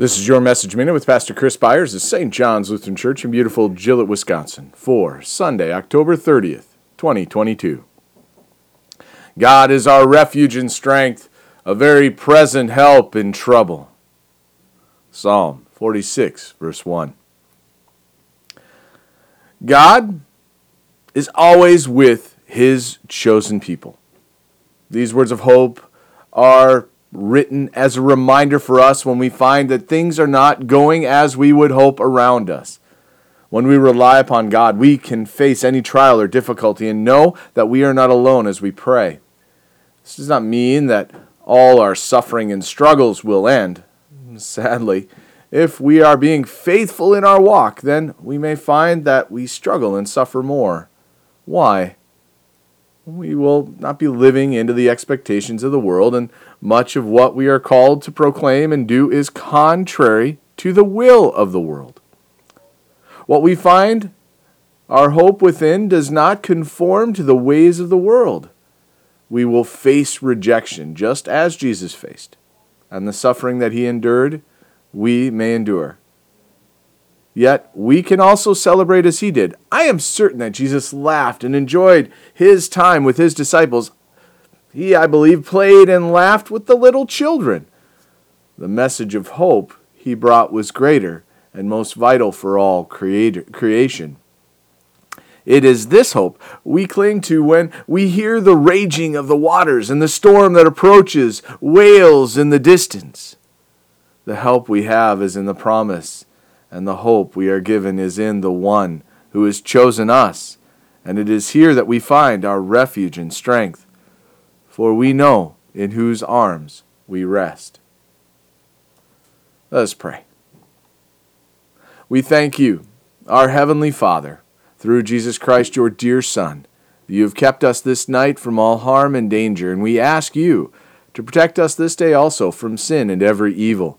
This is your message minute with Pastor Chris Byers of St. John's Lutheran Church in beautiful Gillett, Wisconsin, for Sunday, October 30th, 2022. God is our refuge and strength, a very present help in trouble. Psalm 46, verse 1. God is always with his chosen people. These words of hope are written as a reminder for us when we find that things are not going as we would hope around us. When we rely upon God, we can face any trial or difficulty and know that we are not alone as we pray. This does not mean that all our suffering and struggles will end. Sadly, if we are being faithful in our walk, then we may find that we struggle and suffer more. Why? We will not be living into the expectations of the world, and much of what we are called to proclaim and do is contrary to the will of the world. What we find our hope within does not conform to the ways of the world. We will face rejection just as Jesus faced, and the suffering that he endured, we may endure. Yet we can also celebrate as he did. I am certain that Jesus laughed and enjoyed his time with his disciples. He, I believe, played and laughed with the little children. The message of hope he brought was greater and most vital for all creation. It is this hope we cling to when we hear the raging of the waters and the storm that approaches wails in the distance. The help we have is in the promise and the hope we are given is in the one who has chosen us, and it is here that we find our refuge and strength, for we know in whose arms we rest. Let us pray. We thank you, our Heavenly Father, through Jesus Christ, your dear Son, you have kept us this night from all harm and danger, and we ask you to protect us this day also from sin and every evil